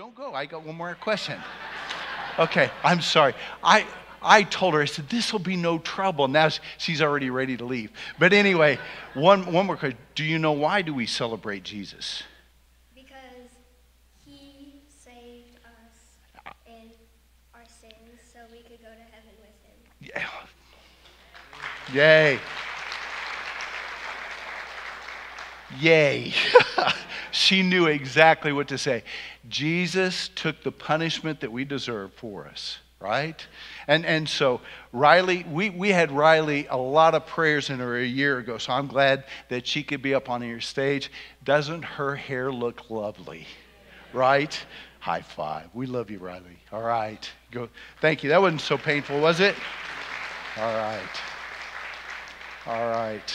Don't go. I got one more question. Okay, I'm sorry. I I told her, I said, this will be no trouble. Now she's already ready to leave. But anyway, one, one more question. Do you know why do we celebrate Jesus? Because he saved us in our sins so we could go to heaven with him. Yeah. Yay. Yay. she knew exactly what to say. Jesus took the punishment that we deserve for us right? And, and so Riley, we, we had Riley a lot of prayers in her a year ago, so I'm glad that she could be up on your stage. Doesn't her hair look lovely? Right? High five. We love you, Riley. All right. Go. Thank you. That wasn't so painful, was it? All right. All right.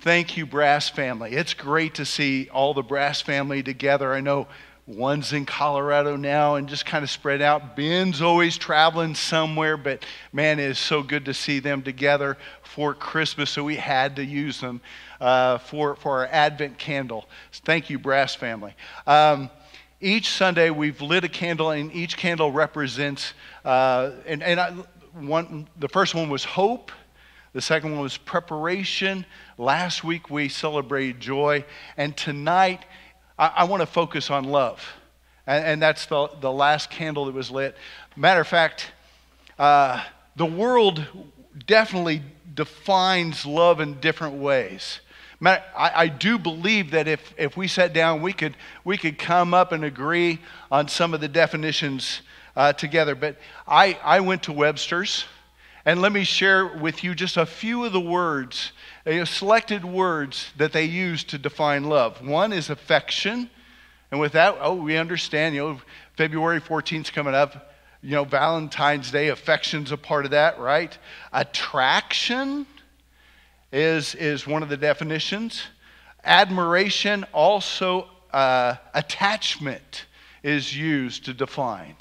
Thank you, Brass family. It's great to see all the Brass family together. I know One's in Colorado now and just kind of spread out. Ben's always traveling somewhere, but man, it is so good to see them together for Christmas, so we had to use them uh, for, for our Advent candle. Thank you, Brass family. Um, each Sunday, we've lit a candle, and each candle represents, uh, and, and I, one, the first one was hope. The second one was preparation. Last week we celebrated joy. And tonight I, I want to focus on love. And, and, that's the, the last candle that was lit. Matter of fact, uh, the world definitely defines love in different ways. I, I, do believe that if, if we sat down, we could, we could come up and agree on some of the definitions uh, together. But I, I went to Webster's, and let me share with you just a few of the words selected words that they use to define love. One is affection. And with that, oh, we understand, you know, February 14th is coming up. You know, Valentine's Day, affection's a part of that, right? Attraction is, is one of the definitions. Admiration, also uh, attachment is used to define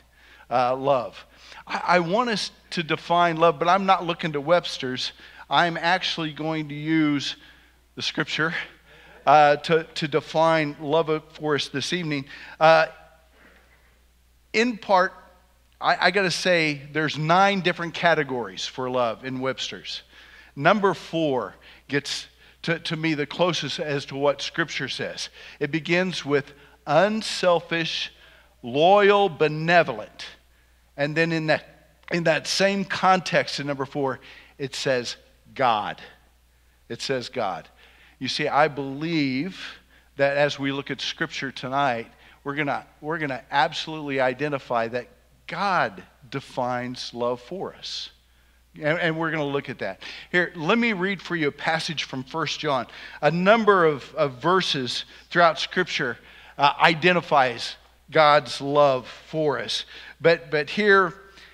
uh, love. I, I want us to define love, but I'm not looking to Webster's. I'm actually going to use the scripture uh, to, to define love for us this evening. Uh, in part, I, I got to say, there's nine different categories for love in Webster's. Number four gets to, to me the closest as to what Scripture says. It begins with unselfish, loyal, benevolent. And then in that, in that same context in number four, it says God. It says God. You see, I believe that as we look at Scripture tonight, we're going to we're going to absolutely identify that God defines love for us. And, and we're going to look at that. Here, let me read for you a passage from 1 John. A number of, of verses throughout Scripture uh, identifies God's love for us. But, but here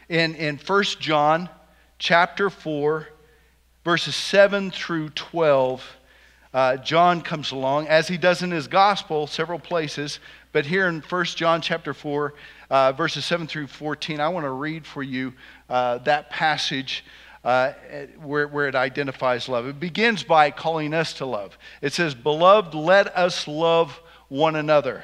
in, in 1 John chapter 4, verses 7 through 12, uh, John comes along, as he does in his gospel, several places. But here in 1 John chapter 4, uh, verses 7 through 14, I want to read for you uh, that passage uh, where, where it identifies love. It begins by calling us to love. It says, Beloved, let us love one another,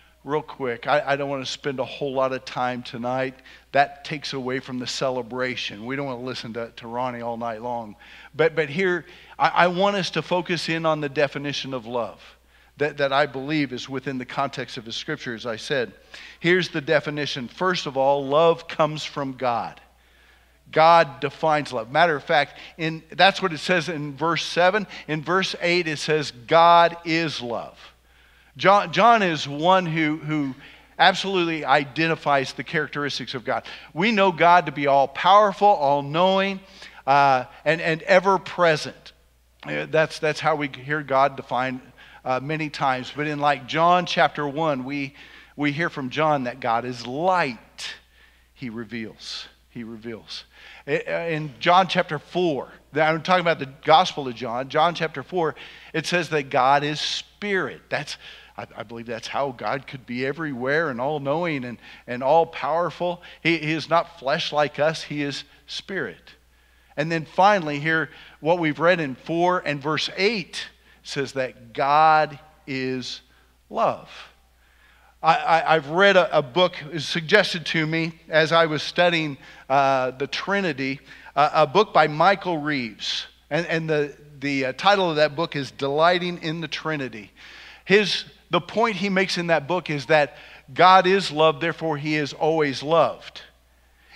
Real quick, I, I, don't want to spend a whole lot of time tonight. That takes away from the celebration. We don't want to listen to, to Ronnie all night long. But, but here, I, I want us to focus in on the definition of love that, that I believe is within the context of the scripture, as I said. Here's the definition. First of all, love comes from God. God defines love. Matter of fact, in, that's what it says in verse 7. In verse 8, it says, God is love. John, John is one who, who absolutely identifies the characteristics of God. We know God to be all powerful, all knowing, uh, and, and ever present. Uh, that's, that's how we hear God defined uh, many times. But in like John chapter 1, we, we hear from John that God is light. He reveals. He reveals. Uh, in John chapter 4, I'm talking about the Gospel of John, John chapter 4, it says that God is spirit. That's, I, I believe that's how God could be everywhere and all knowing and, and all powerful. He, he is not flesh like us, He is spirit. And then finally, here, what we've read in 4 and verse 8 says that God is love. I, have read a, a, book suggested to me as I was studying uh, the Trinity, uh, a book by Michael Reeves. And, and the, the uh, title of that book is Delighting in the Trinity. His, the point he makes in that book is that God is love, therefore, he is always loved.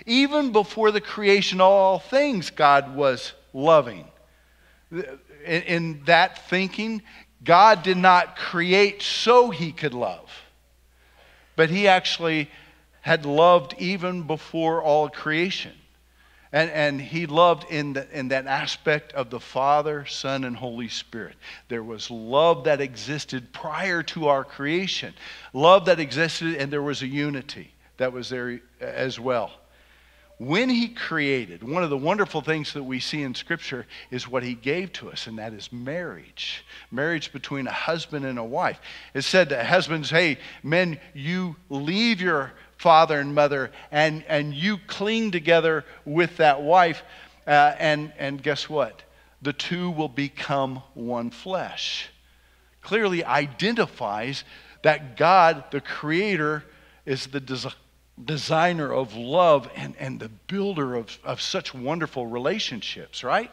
Even before the creation of all things, God was loving. In, in that thinking, God did not create so he could love but he actually had loved even before all creation. And, and he loved in, the, in that aspect of the Father, Son, and Holy Spirit. There was love that existed prior to our creation, love that existed, and there was a unity that was there as well when he created, one of the wonderful things that we see in Scripture is what he gave to us, and that is marriage. Marriage between a husband and a wife. It said to husbands, hey, men, you leave your father and mother and, and you cling together with that wife, uh, and, and guess what? The two will become one flesh. Clearly identifies that God, the Creator, is the designer designer of love and, and the builder of, of such wonderful relationships, right?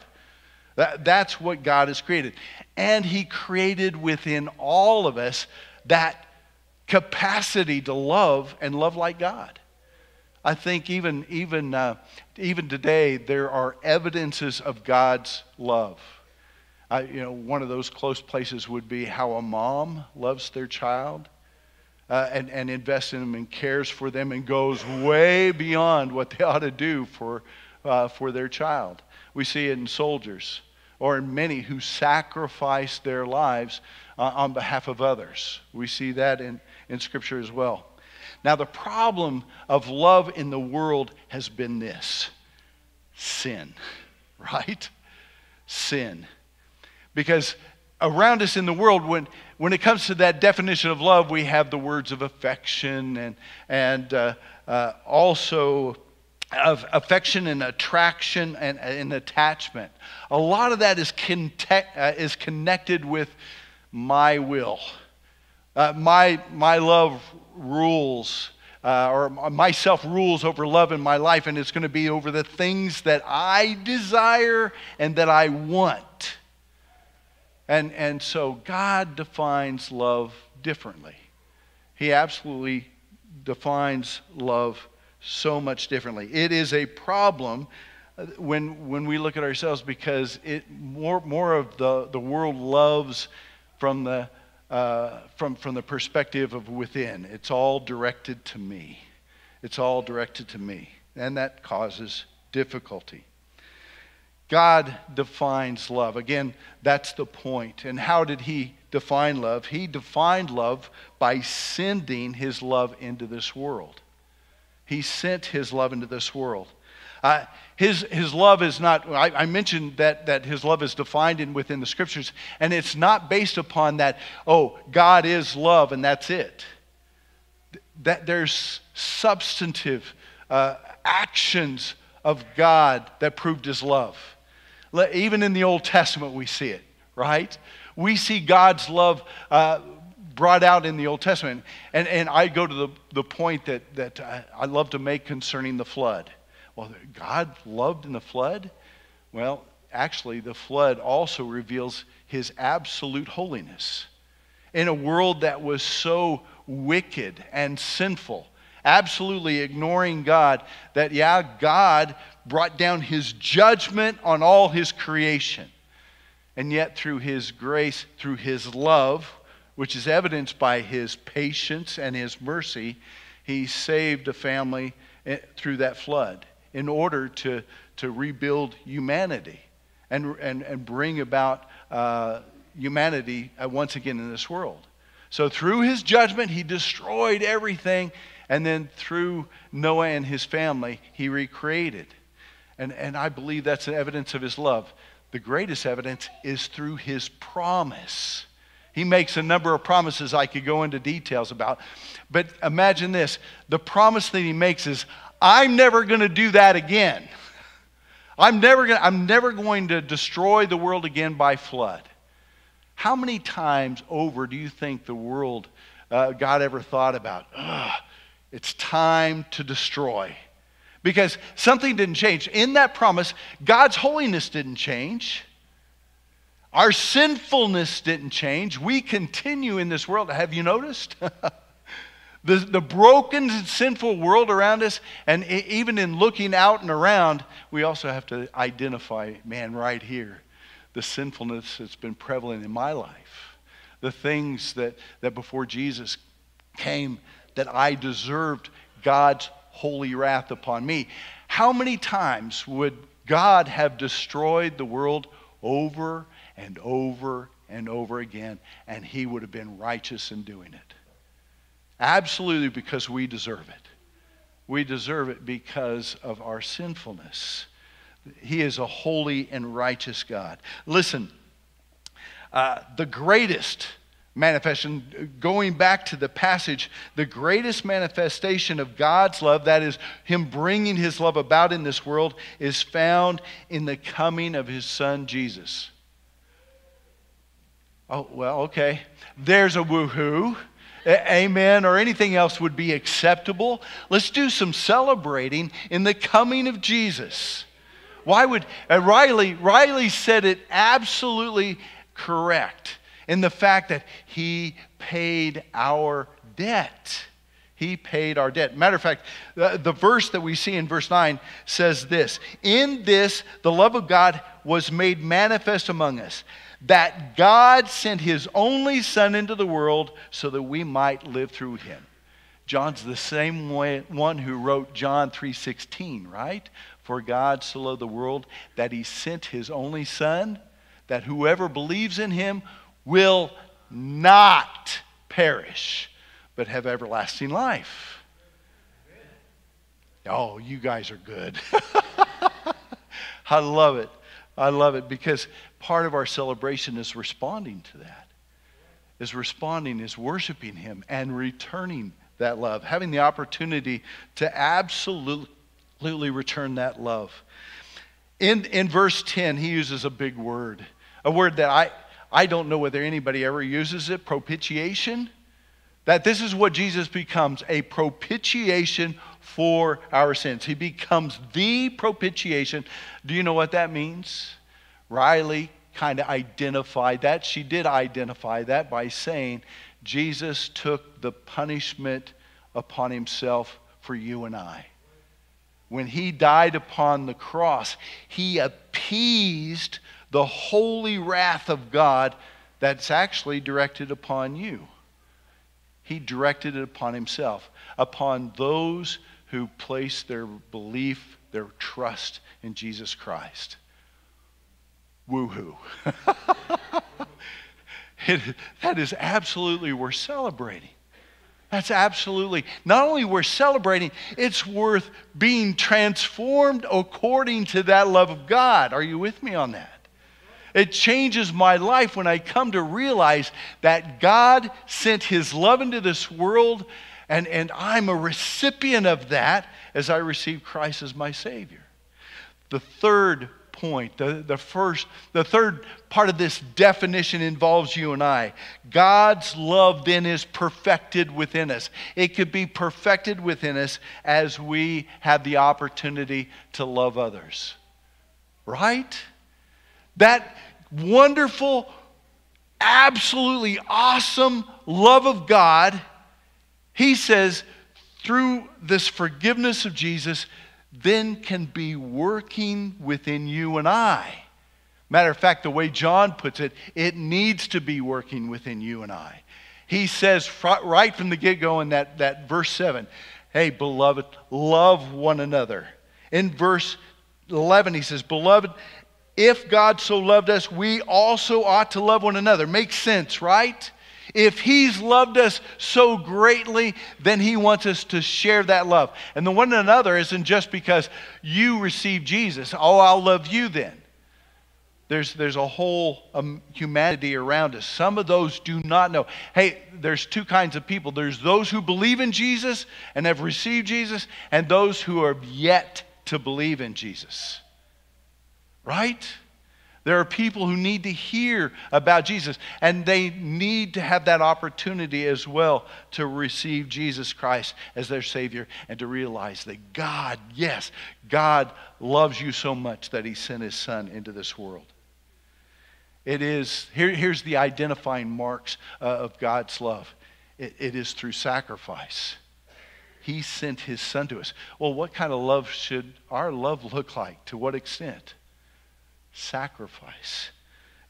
That, that's what God has created. And He created within all of us that capacity to love and love like God. I think even, even, uh, even today, there are evidences of God's love. I, you know, one of those close places would be how a mom loves their child uh, and, and invests in them and cares for them and goes way beyond what they ought to do for, uh, for their child. We see it in soldiers or in many who sacrifice their lives uh, on behalf of others. We see that in, in Scripture as well. Now, the problem of love in the world has been this sin, right? Sin. Because around us in the world, when, when it comes to that definition of love, we have the words of affection and, and uh, uh, also of affection and attraction and, and, attachment. A lot of that is, uh, is connected with my will. Uh, my, my love rules, uh, or myself rules over love in my life, and it's going to be over the things that I desire and that I want. And, and so God defines love differently. He absolutely defines love so much differently. It is a problem uh, when, when we look at ourselves because it, more, more of the, the world loves from the, uh, from, from the perspective of within. It's all directed to me. It's all directed to me. And that causes difficulty. God defines love. Again, that's the point. And how did he define love? He defined love by sending his love into this world. He sent his love into this world. Uh, his, his love is not, I, I, mentioned that, that his love is defined in, within the scriptures, and it's not based upon that, oh, God is love and that's it. That there's substantive uh, actions of God that proved his love. Even in the Old Testament, we see it, right? We see God's love uh, brought out in the Old Testament. And, and I go to the, the point that, that I, I love to make concerning the flood. Well, God loved in the flood? Well, actually, the flood also reveals his absolute holiness. In a world that was so wicked and sinful, absolutely ignoring God, that, yeah, God brought down his judgment on all his creation. And yet, through his grace, through his love, which is evidenced by his patience and his mercy, he saved a family eh, through that flood in order to, to rebuild humanity and, and, and bring about uh, humanity uh, once again in this world. So, through his judgment, he destroyed everything. And then through Noah and his family, he recreated. And, and I believe that's an evidence of his love. The greatest evidence is through his promise. He makes a number of promises I could go into details about. But imagine this the promise that he makes is, I'm never going to do that again. I'm never, gonna, I'm never going to destroy the world again by flood. How many times over do you think the world, uh, God ever thought about, it's time to destroy? Because something didn't change. In that promise, God's holiness didn't change. Our sinfulness didn't change. We continue in this world. Have you noticed? the, the broken, and sinful world around us, and even in looking out and around, we also have to identify man, right here, the sinfulness that's been prevalent in my life. The things that, that before Jesus came that I deserved God's holy wrath upon me. How many times would God have destroyed the world over and over and over again, and he would have been righteous in doing it. Absolutely because we deserve it. We deserve it because of our sinfulness. He is a holy and righteous God. Listen, uh, the greatest manifestation, going back to the passage, the greatest manifestation of God's love, that is, Him bringing His love about in this world, is found in the coming of His Son Jesus. Oh, well, okay. There's a woohoo. Amen, or anything else would be acceptable. Let's do some celebrating in the coming of Jesus. Why would uh, Riley? Riley said it absolutely correct in the fact that he paid our debt. He paid our debt. Matter of fact, the, the verse that we see in verse 9 says this In this, the love of God was made manifest among us that God sent his only Son into the world so that we might live through him. John's the same way, one who wrote John 3:16, right? For God so loved the world that he sent his only son that whoever believes in him will not perish but have everlasting life. Oh, you guys are good. I love it. I love it because part of our celebration is responding to that. Is responding, is worshiping Him and returning that love, having the opportunity to absolutely return that love. In, in verse 10, he uses a big word, a word that I, I don't know whether anybody ever uses it propitiation. That this is what Jesus becomes a propitiation for our sins. He becomes the propitiation. Do you know what that means? Riley kind of identified that. She did identify that by saying Jesus took the punishment upon himself for you and I. When he died upon the cross, he appeased the holy wrath of God that's actually directed upon you. He directed it upon himself, upon those who place their belief, their trust in Jesus Christ. Woohoo. it, that is absolutely worth celebrating. That's absolutely, not only worth celebrating, it's worth being transformed according to that love of God. Are you with me on that? It changes my life when I come to realize that God sent His love into this world and, and I'm a recipient of that as I receive Christ as my Savior. The third point, the, the first, the third part of this definition involves you and I. God's love then is perfected within us. It could be perfected within us as we have the opportunity to love others. Right? That wonderful, absolutely awesome love of God he says, through this forgiveness of Jesus, then can be working within you and I. Matter of fact, the way John puts it, it needs to be working within you and I. He says right from the get go in that, that verse 7 Hey, beloved, love one another. In verse 11, he says, Beloved, if God so loved us, we also ought to love one another. Makes sense, right? If He's loved us so greatly, then He wants us to share that love. And the one and another isn't just because you receive Jesus. Oh, I'll love you then. There's, there's a whole um, humanity around us. Some of those do not know. Hey, there's two kinds of people there's those who believe in Jesus and have received Jesus, and those who are yet to believe in Jesus. Right? There are people who need to hear about Jesus, and they need to have that opportunity as well to receive Jesus Christ as their Savior and to realize that God, yes, God loves you so much that He sent His Son into this world. It is, here, here's the identifying marks uh, of God's love it, it is through sacrifice. He sent His Son to us. Well, what kind of love should our love look like? To what extent? Sacrifice.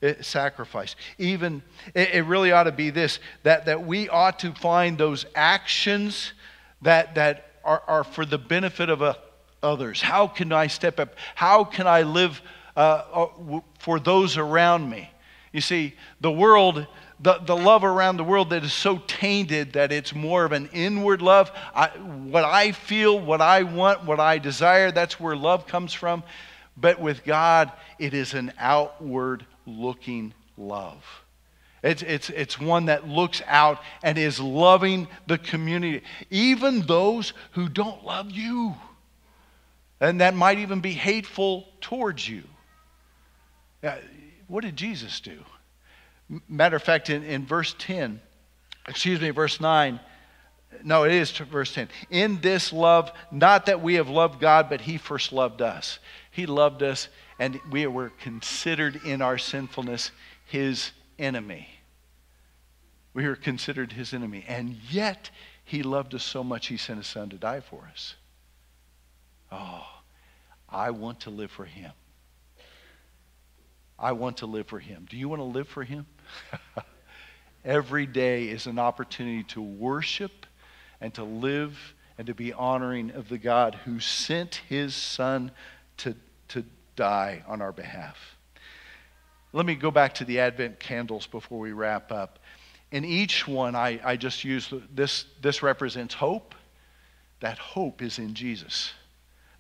It, sacrifice. Even, it, it really ought to be this that, that we ought to find those actions that, that are, are for the benefit of uh, others. How can I step up? How can I live uh, uh for those around me? You see, the world, the, the love around the world that is so tainted that it's more of an inward love. I, what I feel, what I want, what I desire, that's where love comes from. But with God, it is an outward looking love. It's, it's, it's one that looks out and is loving the community, even those who don't love you. And that might even be hateful towards you. Uh, what did Jesus do? Matter of fact, in, in verse 10, excuse me, verse 9, no, it is verse 10. In this love, not that we have loved God, but He first loved us. He loved us, and we were considered in our sinfulness His enemy. We were considered His enemy. And yet, He loved us so much, He sent His Son to die for us. Oh, I want to live for Him. I want to live for Him. Do you want to live for Him? Every day is an opportunity to worship and to live and to be honoring of the God who sent his son to, to die on our behalf. Let me go back to the Advent candles before we wrap up. In each one, I, I just use this, this represents hope. That hope is in Jesus.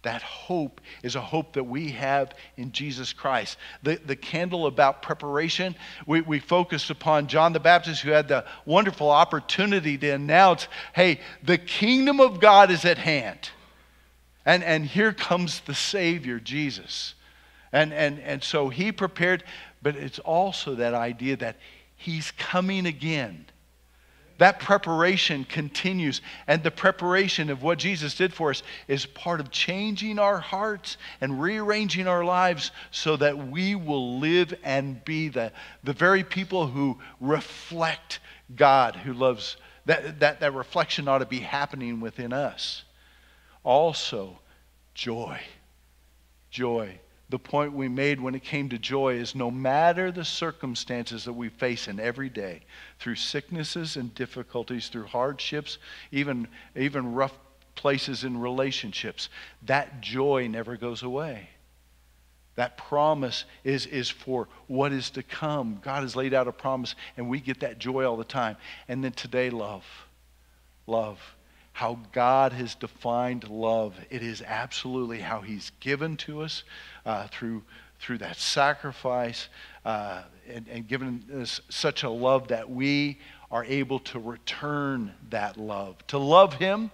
That hope is a hope that we have in Jesus Christ. The, the candle about preparation, we, we focused upon John the Baptist, who had the wonderful opportunity to announce hey, the kingdom of God is at hand. And, and here comes the Savior, Jesus. And, and, and so he prepared, but it's also that idea that he's coming again that preparation continues. And the preparation of what Jesus did for us is part of changing our hearts and rearranging our lives so that we will live and be the, the very people who reflect God, who loves, that, that, that reflection ought to be happening within us. Also, joy. Joy the point we made when it came to joy is no matter the circumstances that we face in every day, through sicknesses and difficulties, through hardships, even, even rough places in relationships, that joy never goes away. That promise is, is for what is to come. God has laid out a promise, and we get that joy all the time. And then today, love. Love how God has defined love. It is absolutely how He's given to us uh, through, through that sacrifice uh, and, and given us such a love that we are able to return that love, to love Him,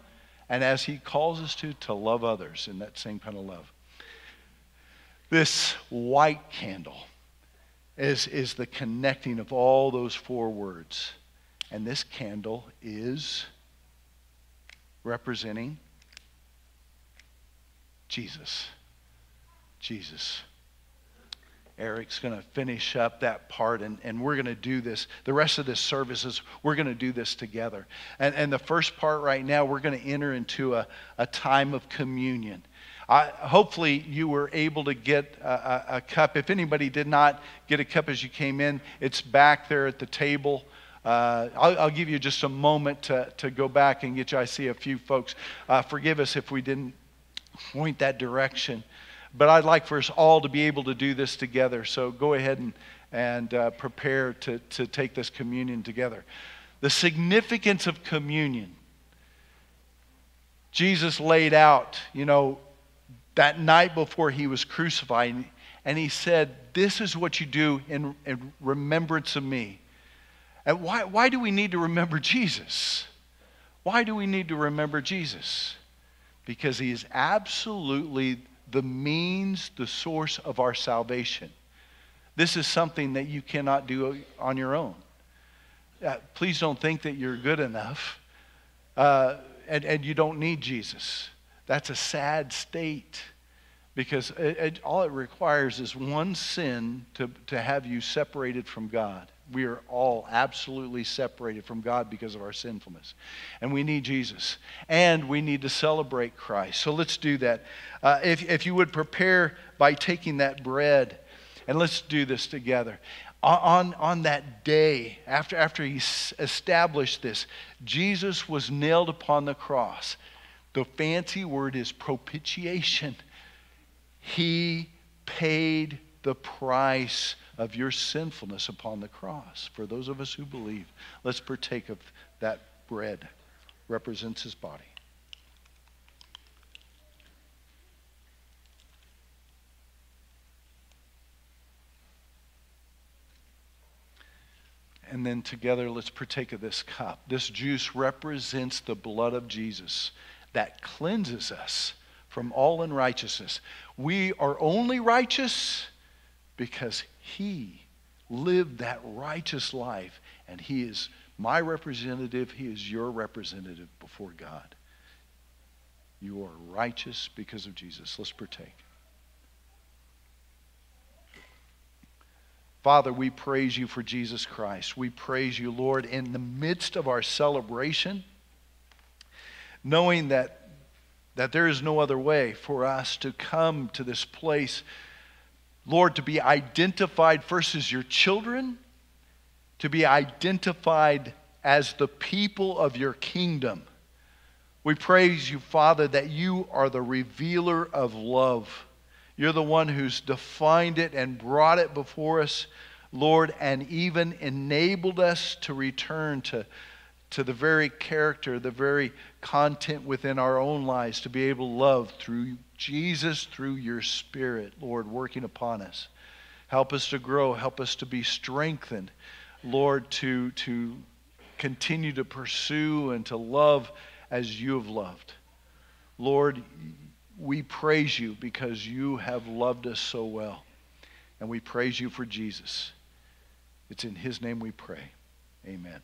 and as He calls us to, to love others in that same kind of love. This white candle is, is the connecting of all those four words. And this candle is representing Jesus. Jesus. Eric's going to finish up that part, and, and we're going to do this. The rest of this service is we're going to do this together. And, and the first part right now, we're going to enter into a, a time of communion. I, hopefully, you were able to get a, a, a, cup. If anybody did not get a cup as you came in, it's back there at the table. Uh, I'll, I'll, give you just a moment to, to go back and get you. I see a few folks. Uh, forgive us if we didn't point that direction. But I'd like for us all to be able to do this together. So go ahead and, and uh, prepare to, to take this communion together. The significance of communion. Jesus laid out, you know, that night before he was crucified, and he said, This is what you do in, in remembrance of me. And why, why do we need to remember Jesus? Why do we need to remember Jesus? Because he is absolutely the means, the source of our salvation. This is something that you cannot do on your own. Uh, please don't think that you're good enough uh, and, and you don't need Jesus. That's a sad state because it, it, all it requires is one sin to, to have you separated from God. We are all absolutely separated from God because of our sinfulness. And we need Jesus. And we need to celebrate Christ. So let's do that. Uh, if, if you would prepare by taking that bread, and let's do this together. On, on that day, after, after he established this, Jesus was nailed upon the cross. The fancy word is propitiation. He paid the price of your sinfulness upon the cross. For those of us who believe, let's partake of that bread. Represents his body. And then together, let's partake of this cup. This juice represents the blood of Jesus that cleanses us from all unrighteousness. We are only righteous because he lived that righteous life, and he is my representative, he is your representative before God. You are righteous because of Jesus. Let's partake. Father, we praise you for Jesus Christ. We praise you, Lord, in the midst of our celebration, knowing that, that there is no other way for us to come to this place Lord, to be identified first as your children, to be identified as the people of your kingdom. We praise you, Father, that you are the revealer of love. You're the one who's defined it and brought it before us, Lord, and even enabled us to return to, to the very character, the very content within our own lives to be able to love through Jesus, through your Spirit, Lord, working upon us. Help us to grow. Help us to be strengthened, Lord, to, to continue to pursue and to love as you have loved. Lord, we praise you because you have loved us so well. And we praise you for Jesus. It's in his name we pray. Amen.